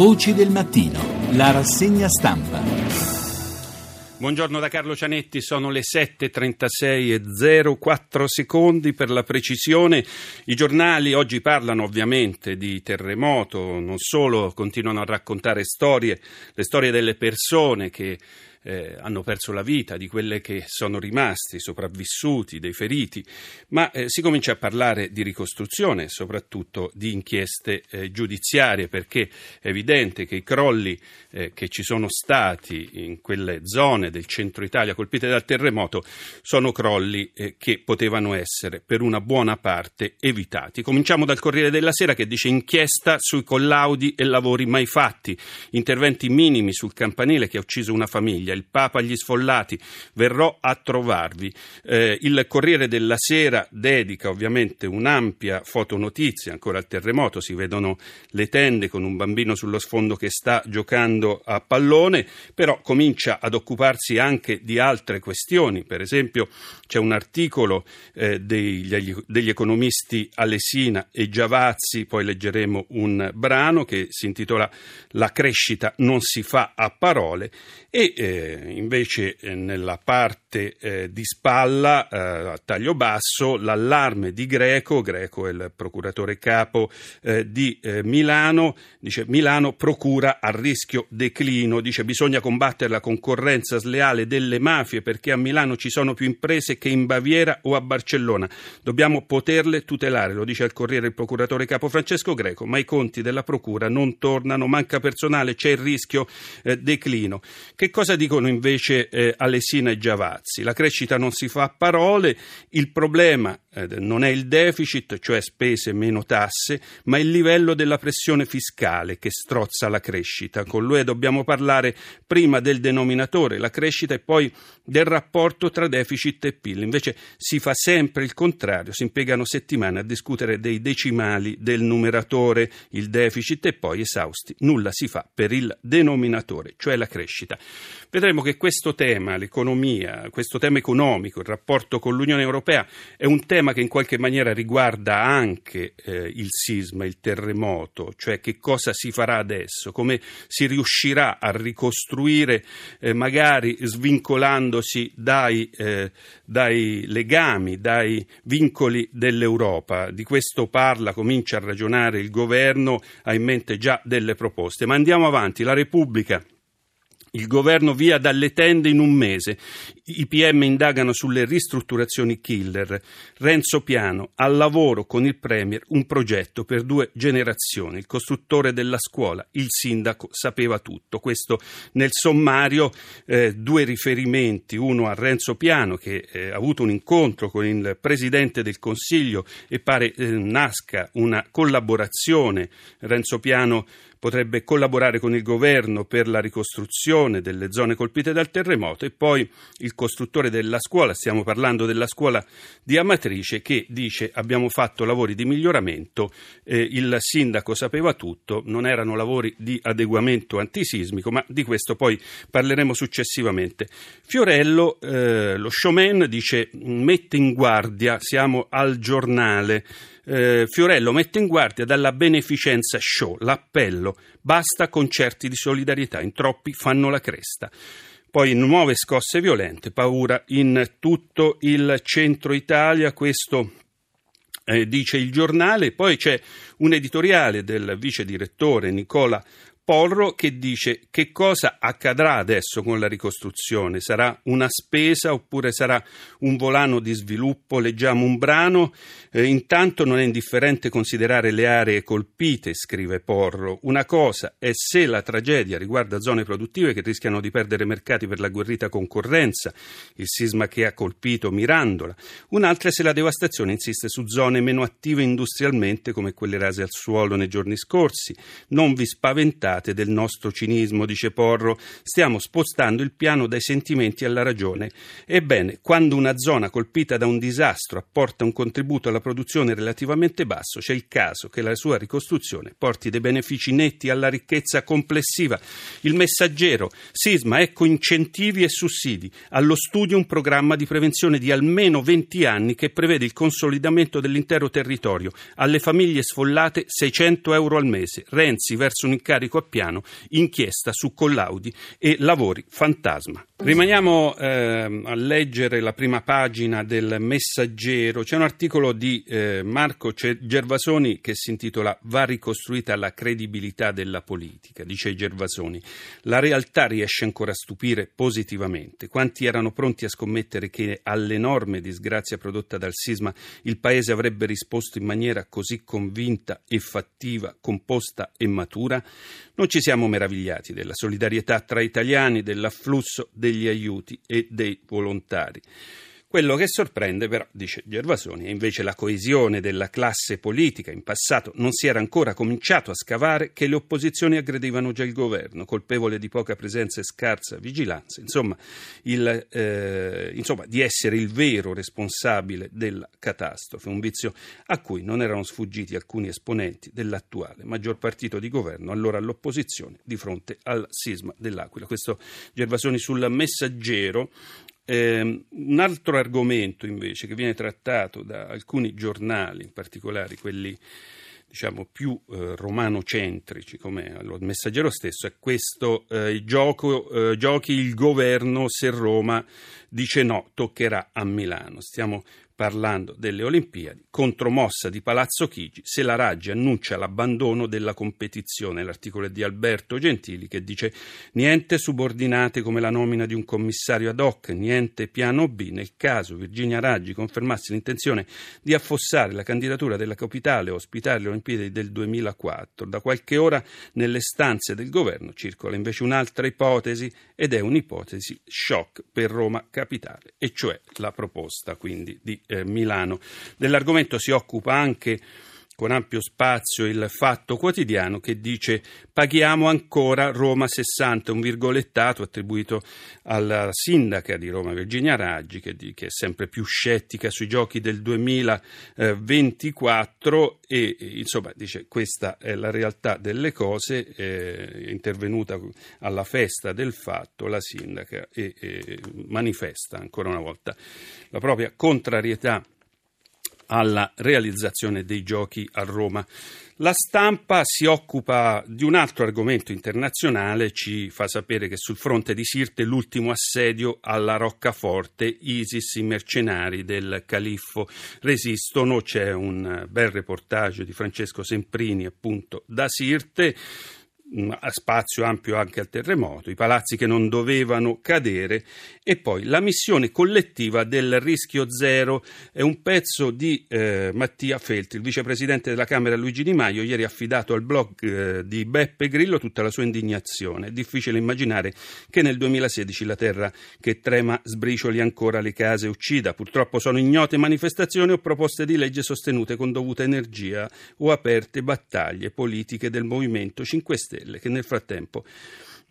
Voci del mattino, la rassegna stampa. Buongiorno da Carlo Cianetti, sono le 7.36 e 04 secondi per la precisione. I giornali oggi parlano ovviamente di terremoto, non solo continuano a raccontare storie, le storie delle persone che eh, hanno perso la vita, di quelle che sono rimasti, sopravvissuti, dei feriti, ma eh, si comincia a parlare di ricostruzione, soprattutto di inchieste eh, giudiziarie, perché è evidente che i crolli eh, che ci sono stati in quelle zone del centro Italia colpite dal terremoto sono crolli eh, che potevano essere per una buona parte evitati. Cominciamo dal Corriere della Sera che dice inchiesta sui collaudi e lavori mai fatti, interventi minimi sul campanile che ha ucciso una famiglia famiglia, il Papa agli sfollati, verrò a trovarvi. Eh, il Corriere della Sera dedica ovviamente un'ampia fotonotizia ancora al terremoto, si vedono le tende con un bambino sullo sfondo che sta giocando a pallone, però comincia ad occuparsi anche di altre questioni, per esempio c'è un articolo eh, degli, degli economisti Alesina e Giavazzi, poi leggeremo un brano che si intitola La crescita non si fa a parole e eh, invece eh, nella parte eh, di spalla eh, a taglio basso l'allarme di Greco, Greco è il procuratore capo eh, di eh, Milano, dice Milano procura a rischio declino, dice bisogna combattere la concorrenza sleale delle mafie perché a Milano ci sono più imprese che in Baviera o a Barcellona, dobbiamo poterle tutelare, lo dice al Corriere il procuratore capo Francesco Greco, ma i conti della procura non tornano, manca personale, c'è il rischio eh, declino. Che cosa dicono dicono invece eh, Alessina e Giavazzi. La crescita non si fa a parole, il problema non è il deficit, cioè spese meno tasse, ma il livello della pressione fiscale che strozza la crescita. Con lui dobbiamo parlare prima del denominatore, la crescita, e poi del rapporto tra deficit e PIL. Invece si fa sempre il contrario, si impiegano settimane a discutere dei decimali del numeratore, il deficit, e poi esausti nulla si fa per il denominatore, cioè la crescita vedremo che questo tema, l'economia, questo tema economico, il rapporto con l'Unione Europea, è un tema che in qualche maniera riguarda anche eh, il sisma, il terremoto, cioè che cosa si farà adesso, come si riuscirà a ricostruire, eh, magari svincolandosi dai, eh, dai legami, dai vincoli dell'Europa. Di questo parla, comincia a ragionare il governo, ha in mente già delle proposte. Ma andiamo avanti, la Repubblica il governo via dalle tende in un mese. I PM indagano sulle ristrutturazioni killer. Renzo Piano, al lavoro con il Premier, un progetto per due generazioni. Il costruttore della scuola, il sindaco, sapeva tutto. Questo nel sommario, eh, due riferimenti, uno a Renzo Piano che eh, ha avuto un incontro con il Presidente del Consiglio e pare eh, nasca una collaborazione. Renzo Piano potrebbe collaborare con il governo per la ricostruzione delle zone colpite dal terremoto e poi il costruttore della scuola, stiamo parlando della scuola di Amatrice, che dice abbiamo fatto lavori di miglioramento, eh, il sindaco sapeva tutto, non erano lavori di adeguamento antisismico, ma di questo poi parleremo successivamente. Fiorello, eh, lo showman, dice mette in guardia, siamo al giornale eh, Fiorello mette in guardia dalla beneficenza show, l'appello, basta concerti di solidarietà, in troppi fanno la cresta. Poi nuove scosse violente, paura in tutto il centro Italia, questo eh, dice il giornale. Poi c'è un editoriale del vice direttore Nicola Porro che dice che cosa accadrà adesso con la ricostruzione? Sarà una spesa oppure sarà un volano di sviluppo? Leggiamo un brano. Eh, intanto non è indifferente considerare le aree colpite, scrive Porro. Una cosa è se la tragedia riguarda zone produttive che rischiano di perdere mercati per l'agguerrita concorrenza, il sisma che ha colpito Mirandola. Un'altra è se la devastazione insiste su zone meno attive industrialmente come quelle rase al suolo nei giorni scorsi. Non vi spaventate scusate del nostro cinismo, dice Porro, stiamo spostando il piano dai sentimenti alla ragione. Ebbene, quando una zona colpita da un disastro apporta un contributo alla produzione relativamente basso, c'è il caso che la sua ricostruzione porti dei benefici netti alla ricchezza complessiva. Il messaggero, sisma, ecco incentivi e sussidi. Allo studio un programma di prevenzione di almeno 20 anni che prevede il consolidamento dell'intero territorio. Alle famiglie sfollate 600 euro al mese. Renzi verso un incarico piano, inchiesta su collaudi e lavori fantasma. Rimaniamo eh, a leggere la prima pagina del Messaggero. C'è un articolo di eh, Marco Gervasoni che si intitola Va ricostruita la credibilità della politica. Dice Gervasoni: La realtà riesce ancora a stupire positivamente. Quanti erano pronti a scommettere che all'enorme disgrazia prodotta dal sisma il Paese avrebbe risposto in maniera così convinta e composta e matura? Non ci siamo meravigliati della solidarietà tra italiani, dell'afflusso degli aiuti e dei volontari. Quello che sorprende però, dice Gervasoni, è invece la coesione della classe politica. In passato non si era ancora cominciato a scavare che le opposizioni aggredivano già il governo, colpevole di poca presenza e scarsa vigilanza, insomma, il, eh, insomma, di essere il vero responsabile della catastrofe, un vizio a cui non erano sfuggiti alcuni esponenti dell'attuale maggior partito di governo, allora all'opposizione, di fronte al sisma dell'Aquila. Questo Gervasoni sul messaggero eh, un altro argomento invece che viene trattato da alcuni giornali, in particolare quelli diciamo più eh, romanocentrici come il messaggero stesso, è questo eh, gioco, eh, giochi il governo se Roma dice no, toccherà a Milano. Stiamo parlando delle Olimpiadi, contromossa di Palazzo Chigi, se la Raggi annuncia l'abbandono della competizione. L'articolo è di Alberto Gentili che dice niente subordinate come la nomina di un commissario ad hoc, niente piano B nel caso Virginia Raggi confermasse l'intenzione di affossare la candidatura della capitale a ospitare le Olimpiadi del 2004. Da qualche ora nelle stanze del governo circola invece un'altra ipotesi ed è un'ipotesi shock per Roma Capitale, e cioè la proposta quindi di Milano. Dell'argomento si occupa anche con ampio spazio il Fatto Quotidiano che dice paghiamo ancora Roma 60, un virgolettato attribuito alla sindaca di Roma Virginia Raggi che, che è sempre più scettica sui giochi del 2024 e insomma dice questa è la realtà delle cose, è intervenuta alla festa del fatto la sindaca e, e manifesta ancora una volta la propria contrarietà alla realizzazione dei giochi a Roma. La stampa si occupa di un altro argomento internazionale, ci fa sapere che sul fronte di Sirte l'ultimo assedio alla Roccaforte, ISIS, i mercenari del califfo resistono, c'è un bel reportage di Francesco Semprini appunto da Sirte spazio ampio anche al terremoto, i palazzi che non dovevano cadere e poi la missione collettiva del rischio zero è un pezzo di eh, Mattia Feltri, il vicepresidente della Camera Luigi Di Maio, ieri affidato al blog eh, di Beppe Grillo tutta la sua indignazione. È difficile immaginare che nel 2016 la terra che trema sbricioli ancora le case uccida. Purtroppo sono ignote manifestazioni o proposte di legge sostenute con dovuta energia o aperte battaglie politiche del Movimento 5 Stelle Stelle, che nel frattempo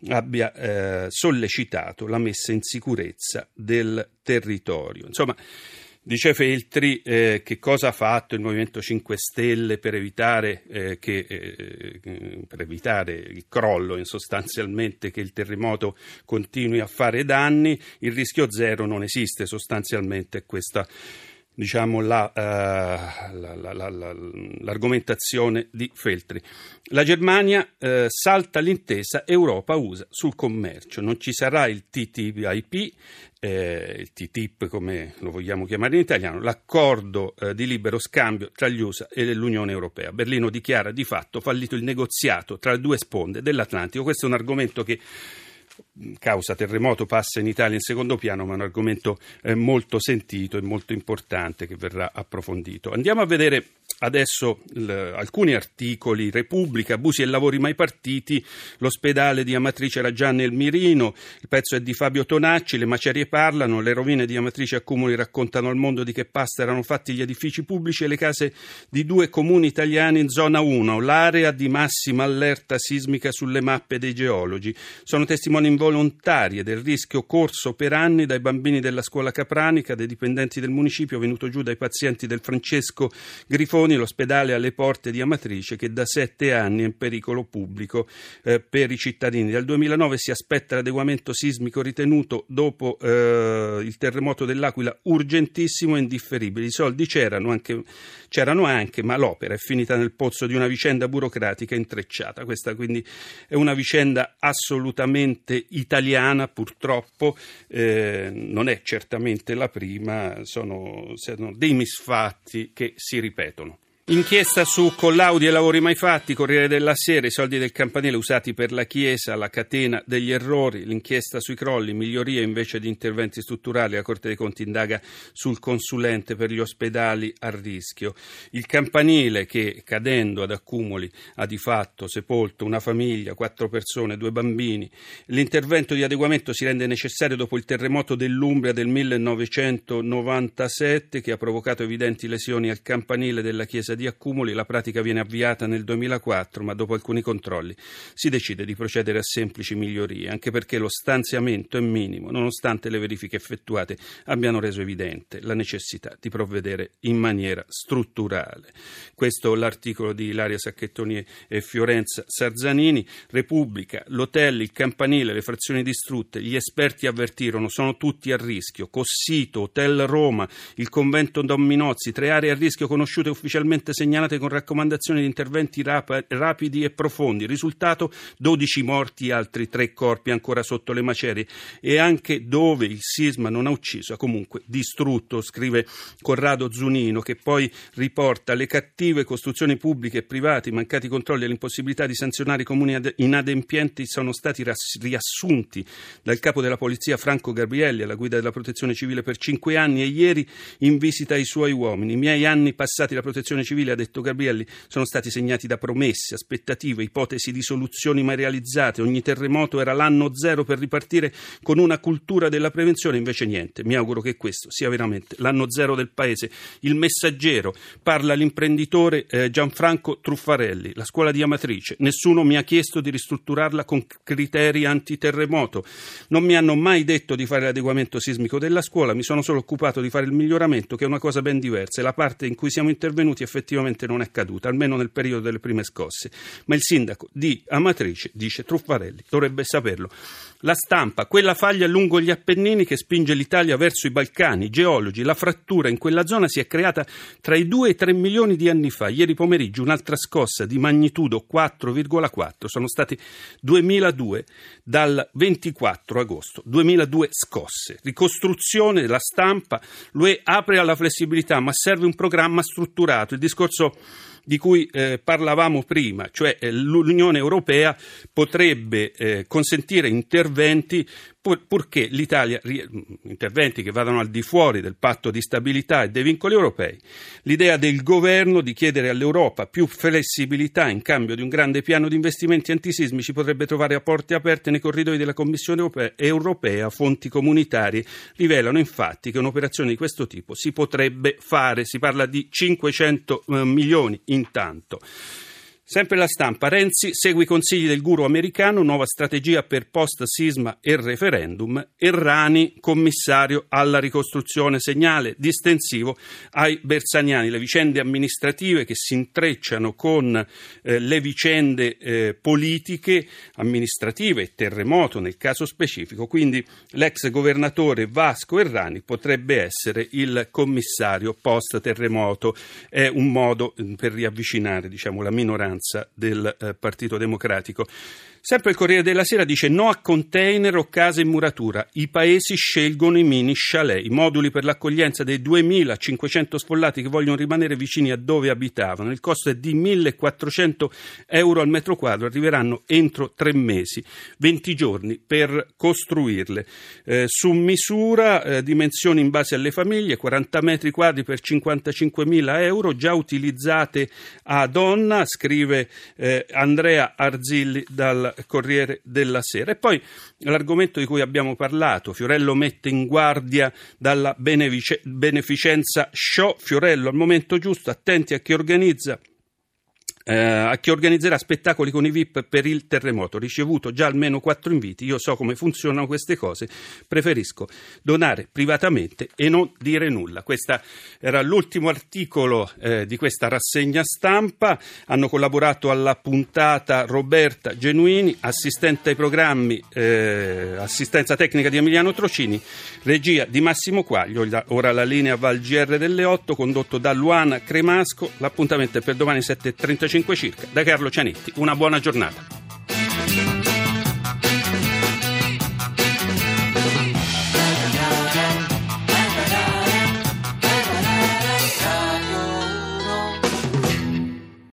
abbia eh, sollecitato la messa in sicurezza del territorio. Insomma, Dice Feltri eh, che cosa ha fatto il Movimento 5 Stelle per evitare, eh, che, eh, per evitare il crollo, in sostanzialmente che il terremoto continui a fare danni. Il rischio zero non esiste, sostanzialmente questa diciamo, la, uh, la, la, l'argomentazione di Feltri. La Germania uh, salta l'intesa Europa-USA sul commercio, non ci sarà il TTIP, eh, il TTIP come lo vogliamo chiamare in italiano, l'accordo eh, di libero scambio tra gli USA e l'Unione Europea. Berlino dichiara di fatto fallito il negoziato tra le due sponde dell'Atlantico. Questo è un argomento che causa terremoto passa in Italia in secondo piano, ma è un argomento eh, molto sentito e molto importante che verrà approfondito. Andiamo a vedere adesso l- alcuni articoli, Repubblica, abusi e lavori mai partiti, l'ospedale di Amatrice Raggiani e il Mirino, il pezzo è di Fabio Tonacci, le macerie parlano, le rovine di Amatrice Accumuli raccontano al mondo di che pasta erano fatti gli edifici pubblici e le case di due comuni italiani in zona 1, l'area di massima allerta sismica sulle mappe dei geologi. Sono testimoni involontarie del rischio corso per anni dai bambini della scuola capranica, dei dipendenti del municipio, venuto giù dai pazienti del Francesco Grifoni, l'ospedale alle porte di Amatrice che da sette anni è in pericolo pubblico eh, per i cittadini. Dal 2009 si aspetta l'adeguamento sismico ritenuto dopo eh, il terremoto dell'Aquila urgentissimo e indifferibile. I soldi c'erano anche, c'erano anche, ma l'opera è finita nel pozzo di una vicenda burocratica intrecciata. Questa quindi è una vicenda assolutamente italiana, purtroppo eh, non è certamente la prima, sono, sono dei misfatti che si ripetono. Inchiesta su collaudi e lavori mai fatti, Corriere della Sera, i soldi del campanile usati per la Chiesa, la catena degli errori, l'inchiesta sui crolli, migliorie invece di interventi strutturali, la Corte dei Conti indaga sul consulente per gli ospedali a rischio. Il campanile che cadendo ad accumuli ha di fatto sepolto una famiglia, quattro persone, due bambini. L'intervento di adeguamento si rende necessario dopo il terremoto dell'Umbria del 1997 che ha provocato evidenti lesioni al campanile della Chiesa di di accumuli, la pratica viene avviata nel 2004, ma dopo alcuni controlli si decide di procedere a semplici migliorie, anche perché lo stanziamento è minimo, nonostante le verifiche effettuate abbiano reso evidente la necessità di provvedere in maniera strutturale. Questo l'articolo di Ilaria Sacchettoni e Fiorenza Sarzanini, Repubblica, l'hotel, il campanile, le frazioni distrutte, gli esperti avvertirono, sono tutti a rischio, Cossito, Hotel Roma, il convento Don Minozzi, tre aree a rischio conosciute ufficialmente state segnalate con raccomandazioni di interventi rap- rapidi e profondi. Risultato 12 morti, altri 3 corpi ancora sotto le macerie e anche dove il sisma non ha ucciso, ha comunque distrutto, scrive Corrado Zunino, che poi riporta le cattive costruzioni pubbliche e private, i mancati controlli e l'impossibilità di sanzionare i comuni inadempienti sono stati riassunti dal capo della polizia Franco Gabrielli alla guida della protezione civile per cinque anni e ieri in visita ai suoi uomini. I miei anni passati la protezione civile civile, ha detto Gabrielli, sono stati segnati da promesse, aspettative, ipotesi di soluzioni mai realizzate. Ogni terremoto era l'anno zero per ripartire con una cultura della prevenzione, invece niente. Mi auguro che questo sia veramente l'anno zero del Paese. Il messaggero parla l'imprenditore eh, Gianfranco Truffarelli, la scuola di Amatrice. Nessuno mi ha chiesto di ristrutturarla con criteri antiterremoto. Non mi hanno mai detto di fare l'adeguamento sismico della scuola, mi sono solo occupato di fare il miglioramento, che è una cosa ben diversa. La parte in cui siamo intervenuti effettivamente effettivamente non è accaduta, almeno nel periodo delle prime scosse. Ma il sindaco di Amatrice, dice Truffarelli, dovrebbe saperlo. La stampa, quella faglia lungo gli Appennini che spinge l'Italia verso i Balcani, geologi, la frattura in quella zona si è creata tra i 2 e i 3 milioni di anni fa. Ieri pomeriggio un'altra scossa di magnitudo 4,4, sono stati 2002 dal 24 agosto, 2002 scosse. Ricostruzione della stampa, l'UE apre alla flessibilità, ma serve un programma strutturato. Il discorso di cui eh, parlavamo prima, cioè eh, l'Unione Europea potrebbe eh, consentire interventi pur, purché l'Italia, interventi che vadano al di fuori del patto di stabilità e dei vincoli europei, l'idea del governo di chiedere all'Europa più flessibilità in cambio di un grande piano di investimenti antisismici potrebbe trovare a porte aperte nei corridoi della Commissione europea. Fonti comunitarie rivelano infatti che un'operazione di questo tipo si potrebbe fare, si parla di 500 eh, milioni intanto. Sempre la stampa, Renzi segue i consigli del guru americano, nuova strategia per post-sisma e referendum, Errani commissario alla ricostruzione, segnale distensivo ai bersaniani, le vicende amministrative che si intrecciano con eh, le vicende eh, politiche, amministrative e terremoto nel caso specifico, quindi l'ex governatore Vasco Errani potrebbe essere il commissario post-terremoto, è un modo eh, per riavvicinare diciamo, la minoranza maggioranza del eh, Partito Democratico. Sempre il Corriere della Sera dice no a container o case in muratura. I paesi scelgono i mini chalet, i moduli per l'accoglienza dei 2500 sfollati che vogliono rimanere vicini a dove abitavano. Il costo è di 1400 euro al metro quadro, arriveranno entro tre mesi, 20 giorni per costruirle. Eh, su misura, eh, dimensioni in base alle famiglie, 40 metri quadri per 55.000 euro, già utilizzate a donna, scrive eh, Andrea Arzilli dal Corriere della Sera. E poi l'argomento di cui abbiamo parlato, Fiorello mette in guardia dalla beneficenza show, Fiorello al momento giusto, attenti a chi organizza eh, a chi organizzerà spettacoli con i VIP per il terremoto. Ricevuto già almeno quattro inviti, io so come funzionano queste cose, preferisco donare privatamente e non dire nulla. Questo era l'ultimo articolo eh, di questa rassegna stampa, hanno collaborato alla puntata Roberta Genuini, assistente ai programmi, eh, assistenza tecnica di Emiliano Trocini, regia di Massimo Quaglio, ora la linea Val GR delle 8, condotto da Luana Cremasco, l'appuntamento è per domani 7.35 circa. Da Carlo Cianetti, una buona giornata.